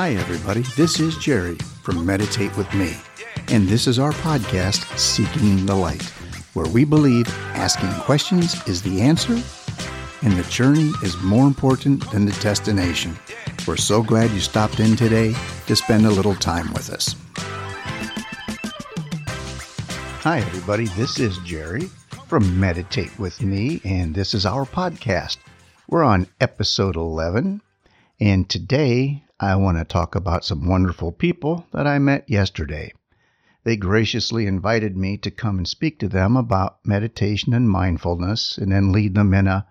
Hi, everybody. This is Jerry from Meditate with Me, and this is our podcast, Seeking the Light, where we believe asking questions is the answer and the journey is more important than the destination. We're so glad you stopped in today to spend a little time with us. Hi, everybody. This is Jerry from Meditate with Me, and this is our podcast. We're on episode 11, and today I want to talk about some wonderful people that I met yesterday. They graciously invited me to come and speak to them about meditation and mindfulness and then lead them in a,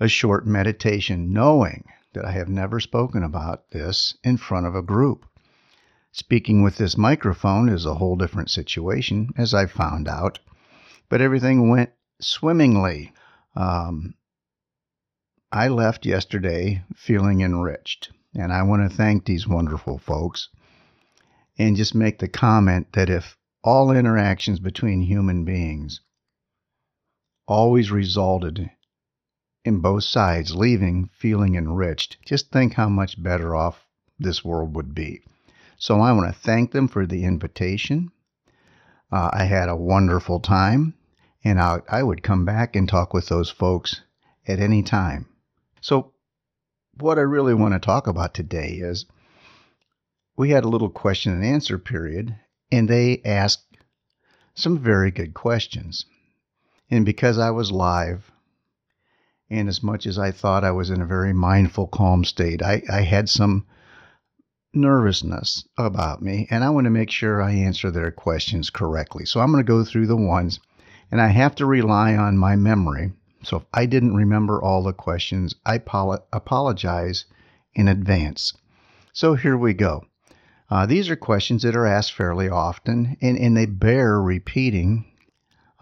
a short meditation, knowing that I have never spoken about this in front of a group. Speaking with this microphone is a whole different situation, as I found out, but everything went swimmingly. Um, I left yesterday feeling enriched. And I want to thank these wonderful folks and just make the comment that if all interactions between human beings always resulted in both sides leaving feeling enriched, just think how much better off this world would be. So I want to thank them for the invitation. Uh, I had a wonderful time, and I, I would come back and talk with those folks at any time. So what I really want to talk about today is we had a little question and answer period, and they asked some very good questions. And because I was live, and as much as I thought I was in a very mindful, calm state, I, I had some nervousness about me, and I want to make sure I answer their questions correctly. So I'm going to go through the ones, and I have to rely on my memory so if I didn't remember all the questions, I pol- apologize in advance. So here we go. Uh, these are questions that are asked fairly often, and, and they bear repeating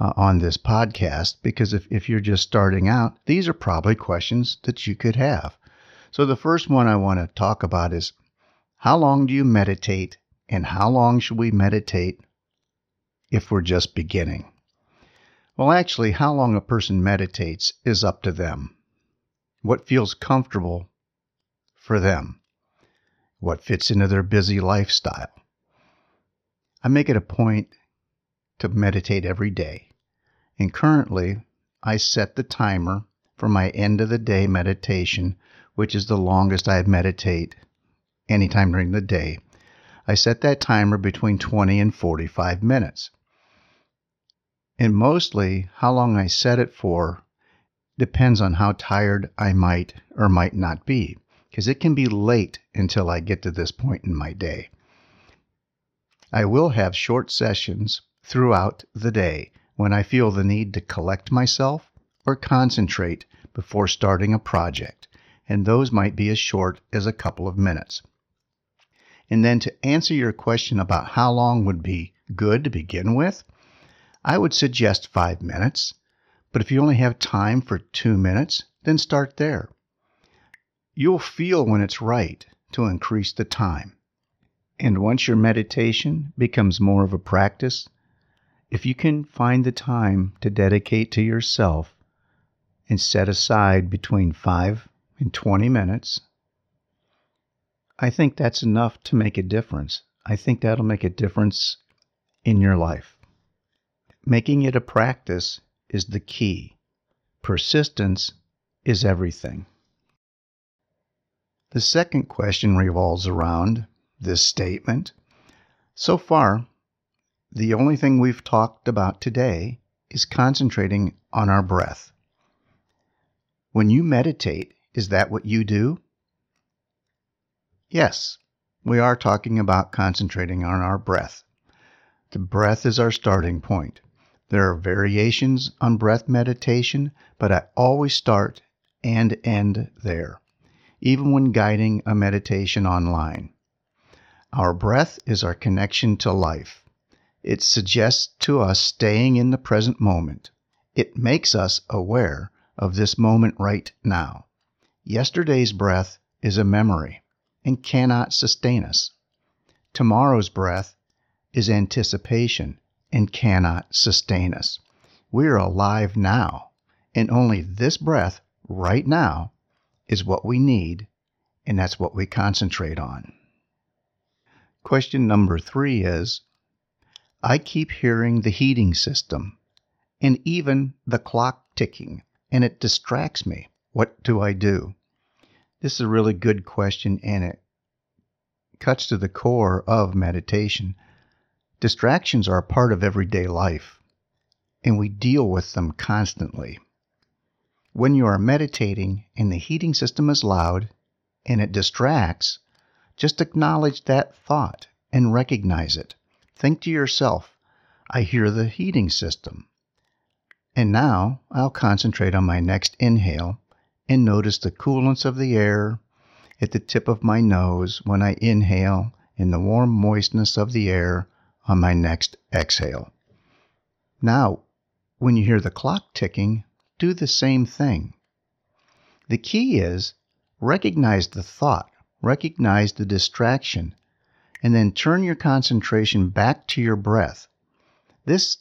uh, on this podcast because if, if you're just starting out, these are probably questions that you could have. So the first one I want to talk about is how long do you meditate, and how long should we meditate if we're just beginning? Well, actually, how long a person meditates is up to them. What feels comfortable for them, what fits into their busy lifestyle. I make it a point to meditate every day, and currently I set the timer for my end of the day meditation, which is the longest I meditate anytime during the day. I set that timer between 20 and 45 minutes. And mostly, how long I set it for depends on how tired I might or might not be, because it can be late until I get to this point in my day. I will have short sessions throughout the day when I feel the need to collect myself or concentrate before starting a project, and those might be as short as a couple of minutes. And then to answer your question about how long would be good to begin with, I would suggest five minutes, but if you only have time for two minutes, then start there. You'll feel when it's right to increase the time. And once your meditation becomes more of a practice, if you can find the time to dedicate to yourself and set aside between 5 and 20 minutes, I think that's enough to make a difference. I think that'll make a difference in your life. Making it a practice is the key. Persistence is everything. The second question revolves around this statement. So far, the only thing we've talked about today is concentrating on our breath. When you meditate, is that what you do? Yes, we are talking about concentrating on our breath. The breath is our starting point. There are variations on breath meditation, but I always start and end there, even when guiding a meditation online. Our breath is our connection to life. It suggests to us staying in the present moment. It makes us aware of this moment right now. Yesterday's breath is a memory and cannot sustain us. Tomorrow's breath is anticipation and cannot sustain us. We are alive now, and only this breath right now is what we need, and that's what we concentrate on. Question number three is I keep hearing the heating system and even the clock ticking, and it distracts me. What do I do? This is a really good question, and it cuts to the core of meditation. Distractions are a part of everyday life, and we deal with them constantly. When you are meditating and the heating system is loud and it distracts, just acknowledge that thought and recognize it. Think to yourself, I hear the heating system. And now I'll concentrate on my next inhale and notice the coolness of the air at the tip of my nose when I inhale and the warm moistness of the air on my next exhale. Now, when you hear the clock ticking, do the same thing. The key is recognize the thought, recognize the distraction, and then turn your concentration back to your breath. This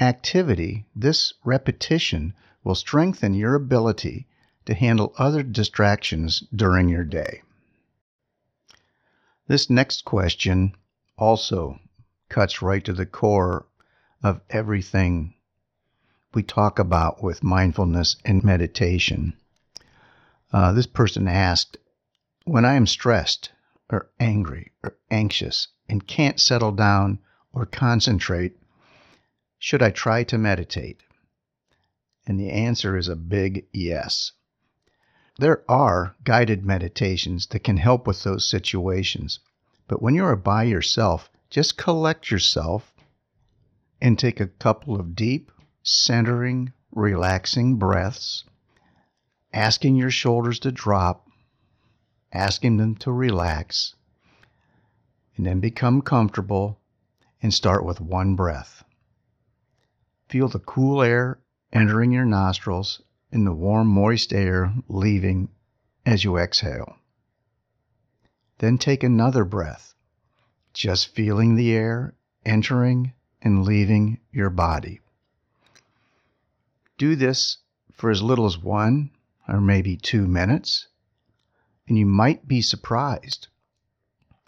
activity, this repetition, will strengthen your ability to handle other distractions during your day. This next question also cuts right to the core of everything we talk about with mindfulness and meditation. Uh, this person asked, When I am stressed or angry or anxious and can't settle down or concentrate, should I try to meditate? And the answer is a big yes. There are guided meditations that can help with those situations. But when you are by yourself, just collect yourself and take a couple of deep, centering, relaxing breaths, asking your shoulders to drop, asking them to relax, and then become comfortable and start with one breath. Feel the cool air entering your nostrils and the warm, moist air leaving as you exhale. Then take another breath, just feeling the air entering and leaving your body. Do this for as little as one or maybe two minutes, and you might be surprised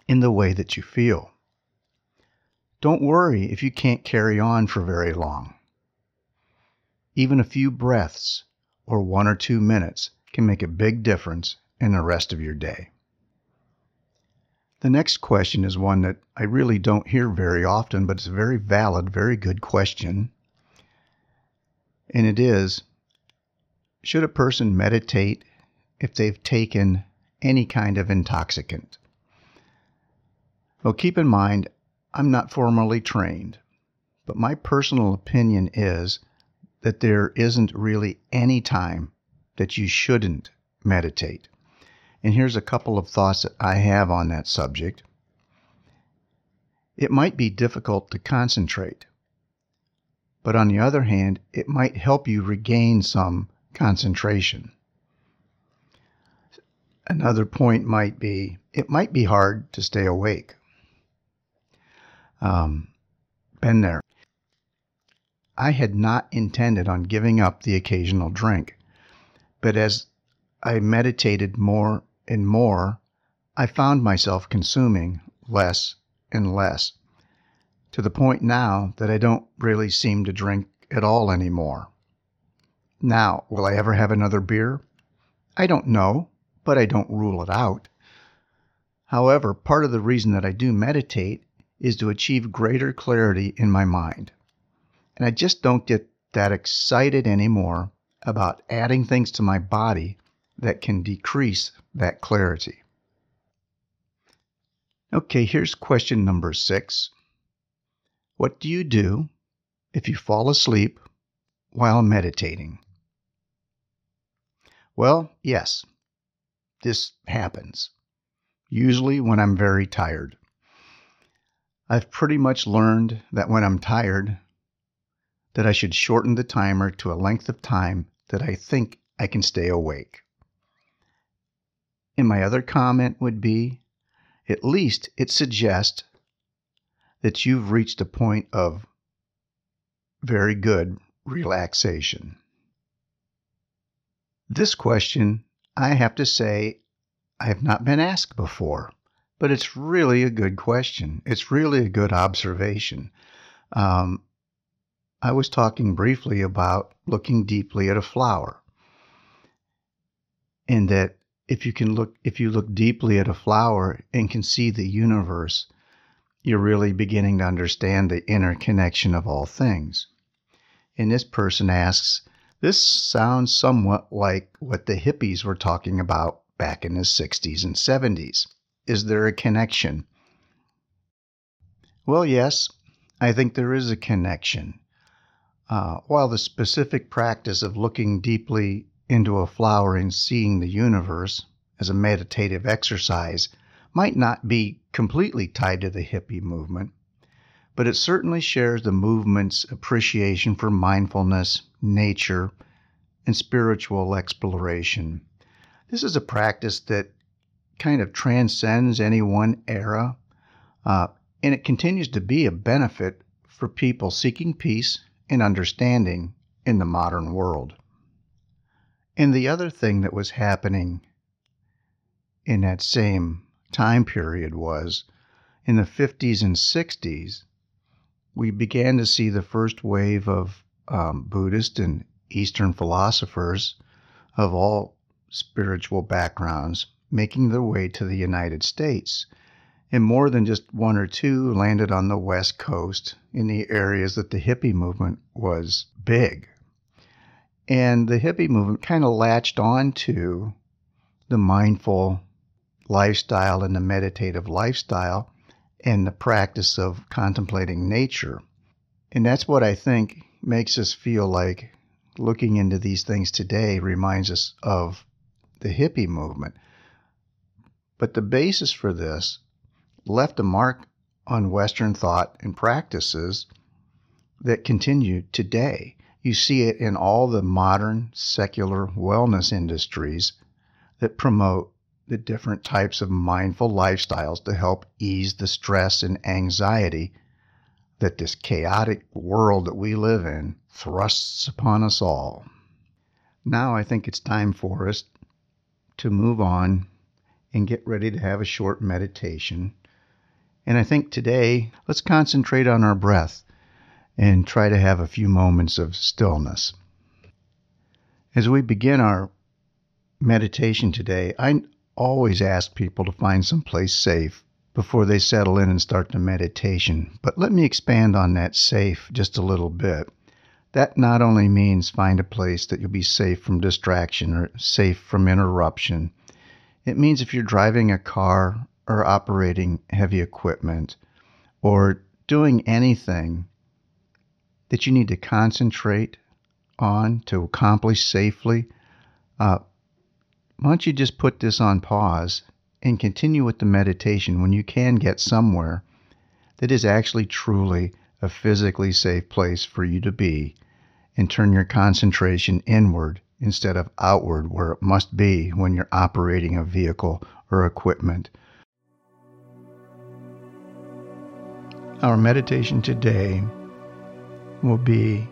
in the way that you feel. Don't worry if you can't carry on for very long. Even a few breaths or one or two minutes can make a big difference in the rest of your day. The next question is one that I really don't hear very often, but it's a very valid, very good question. And it is Should a person meditate if they've taken any kind of intoxicant? Well, keep in mind, I'm not formally trained, but my personal opinion is that there isn't really any time that you shouldn't meditate. And here's a couple of thoughts that I have on that subject. It might be difficult to concentrate, but on the other hand, it might help you regain some concentration. Another point might be it might be hard to stay awake. Um, been there. I had not intended on giving up the occasional drink. But as I meditated more and more, I found myself consuming less and less to the point now that I don't really seem to drink at all anymore. Now, will I ever have another beer? I don't know, but I don't rule it out. However, part of the reason that I do meditate is to achieve greater clarity in my mind. And I just don't get that excited anymore about adding things to my body that can decrease that clarity. Okay, here's question number six. What do you do if you fall asleep while meditating? Well, yes, this happens, usually when I'm very tired. I've pretty much learned that when I'm tired, that I should shorten the timer to a length of time that I think I can stay awake. And my other comment would be at least it suggests that you've reached a point of very good relaxation. This question, I have to say, I have not been asked before, but it's really a good question. It's really a good observation. Um, I was talking briefly about looking deeply at a flower, and that if you can look, if you look deeply at a flower and can see the universe, you're really beginning to understand the interconnection of all things. And this person asks, this sounds somewhat like what the hippies were talking about back in the 60s and 70s. Is there a connection? Well, yes, I think there is a connection. Uh, while the specific practice of looking deeply into a flower and seeing the universe as a meditative exercise might not be completely tied to the hippie movement, but it certainly shares the movement's appreciation for mindfulness, nature, and spiritual exploration. This is a practice that kind of transcends any one era, uh, and it continues to be a benefit for people seeking peace and understanding in the modern world. And the other thing that was happening in that same time period was in the 50s and 60s, we began to see the first wave of um, Buddhist and Eastern philosophers of all spiritual backgrounds making their way to the United States. And more than just one or two landed on the West Coast in the areas that the hippie movement was big. And the hippie movement kind of latched on to the mindful lifestyle and the meditative lifestyle and the practice of contemplating nature. And that's what I think makes us feel like looking into these things today reminds us of the hippie movement. But the basis for this left a mark on Western thought and practices that continue today. You see it in all the modern secular wellness industries that promote the different types of mindful lifestyles to help ease the stress and anxiety that this chaotic world that we live in thrusts upon us all. Now I think it's time for us to move on and get ready to have a short meditation. And I think today, let's concentrate on our breath and try to have a few moments of stillness. As we begin our meditation today, I always ask people to find some place safe before they settle in and start the meditation. But let me expand on that safe just a little bit. That not only means find a place that you'll be safe from distraction or safe from interruption, it means if you're driving a car or operating heavy equipment or doing anything that you need to concentrate on to accomplish safely, uh, why don't you just put this on pause and continue with the meditation when you can get somewhere that is actually truly a physically safe place for you to be and turn your concentration inward instead of outward where it must be when you're operating a vehicle or equipment. Our meditation today will be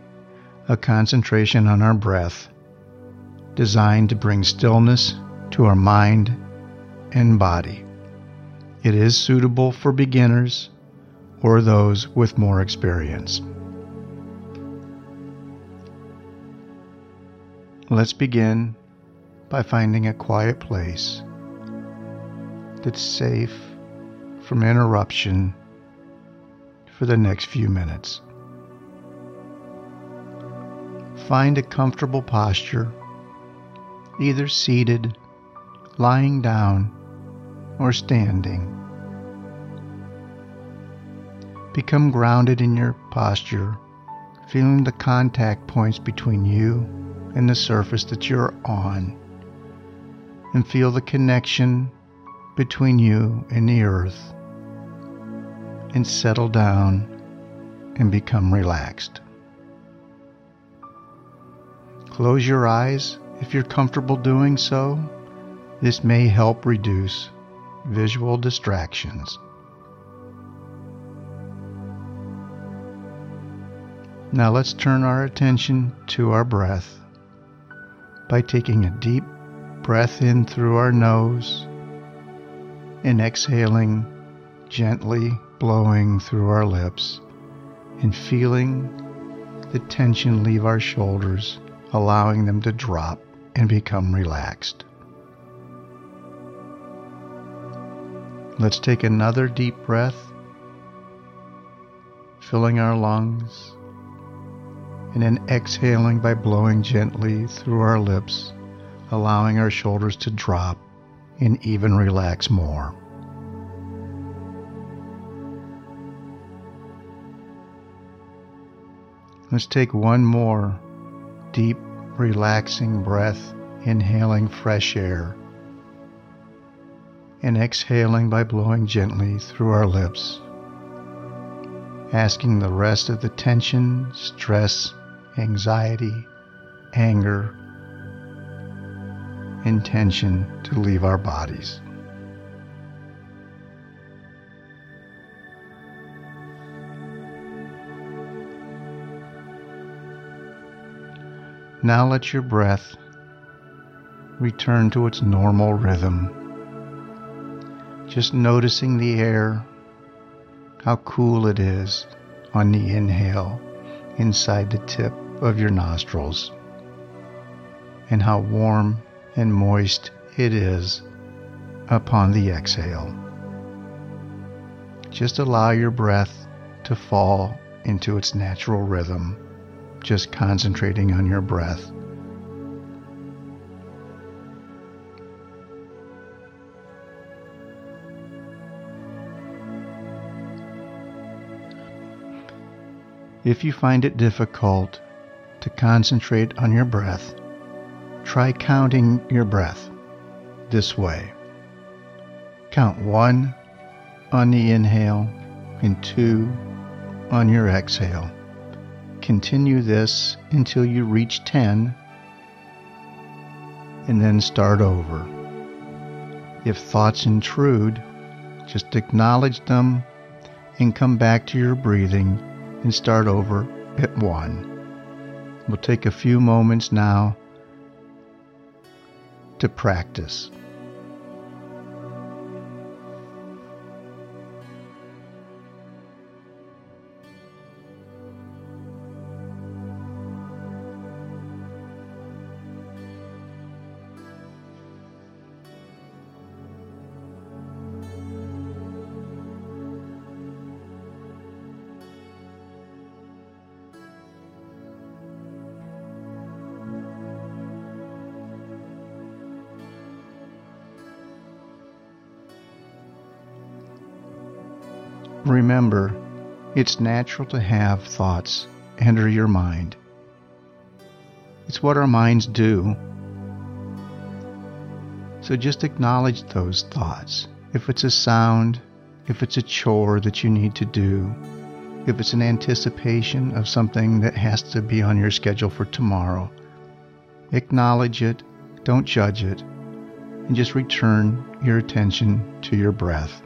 a concentration on our breath designed to bring stillness to our mind and body. It is suitable for beginners or those with more experience. Let's begin by finding a quiet place that's safe from interruption for the next few minutes. Find a comfortable posture, either seated, lying down, or standing. Become grounded in your posture, feeling the contact points between you and the surface that you're on, and feel the connection between you and the earth, and settle down and become relaxed. Close your eyes if you're comfortable doing so. This may help reduce visual distractions. Now let's turn our attention to our breath by taking a deep breath in through our nose and exhaling, gently blowing through our lips and feeling the tension leave our shoulders, allowing them to drop and become relaxed. Let's take another deep breath, filling our lungs, and then exhaling by blowing gently through our lips, allowing our shoulders to drop and even relax more. Let's take one more deep, relaxing breath, inhaling fresh air and exhaling by blowing gently through our lips, asking the rest of the tension, stress, anxiety, anger, intention to leave our bodies. Now let your breath return to its normal rhythm. Just noticing the air, how cool it is on the inhale inside the tip of your nostrils, and how warm and moist it is upon the exhale. Just allow your breath to fall into its natural rhythm just concentrating on your breath. If you find it difficult to concentrate on your breath, try counting your breath this way. Count one on the inhale and two on your exhale. Continue this until you reach 10 and then start over. If thoughts intrude, just acknowledge them and come back to your breathing and start over at 1. We'll take a few moments now to practice. Remember, it's natural to have thoughts enter your mind. It's what our minds do. So just acknowledge those thoughts. If it's a sound, if it's a chore that you need to do, if it's an anticipation of something that has to be on your schedule for tomorrow, acknowledge it, don't judge it, and just return your attention to your breath.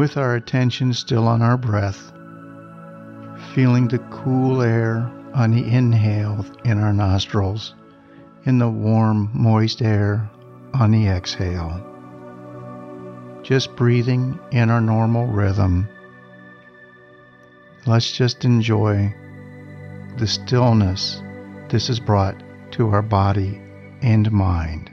With our attention still on our breath, feeling the cool air on the inhale in our nostrils and the warm, moist air on the exhale. Just breathing in our normal rhythm. Let's just enjoy the stillness this has brought to our body and mind.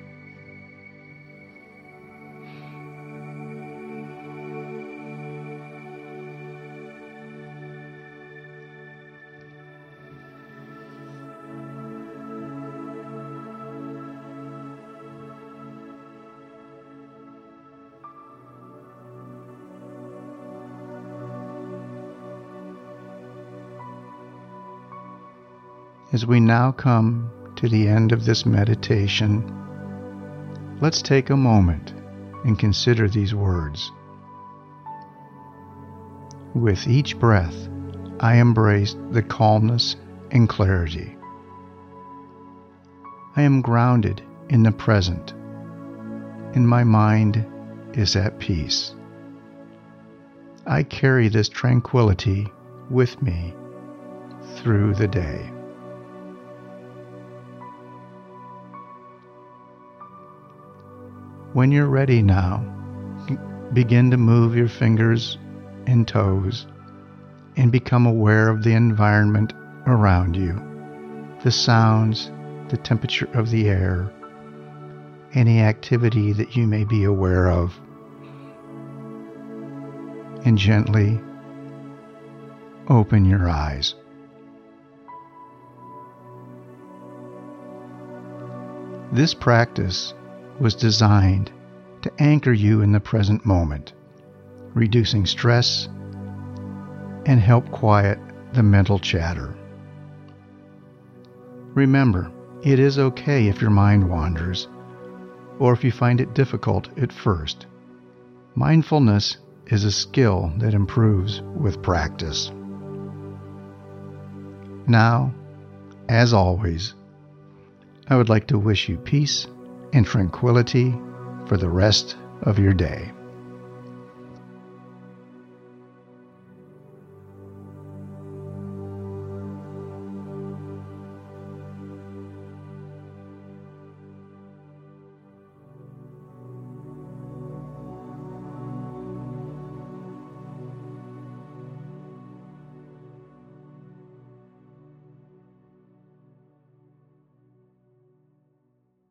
As we now come to the end of this meditation, let's take a moment and consider these words. With each breath, I embrace the calmness and clarity. I am grounded in the present, and my mind is at peace. I carry this tranquility with me through the day. When you're ready now, begin to move your fingers and toes and become aware of the environment around you, the sounds, the temperature of the air, any activity that you may be aware of. And gently open your eyes. This practice was designed to anchor you in the present moment, reducing stress and help quiet the mental chatter. Remember, it is okay if your mind wanders or if you find it difficult at first. Mindfulness is a skill that improves with practice. Now, as always, I would like to wish you peace and tranquility for the rest of your day.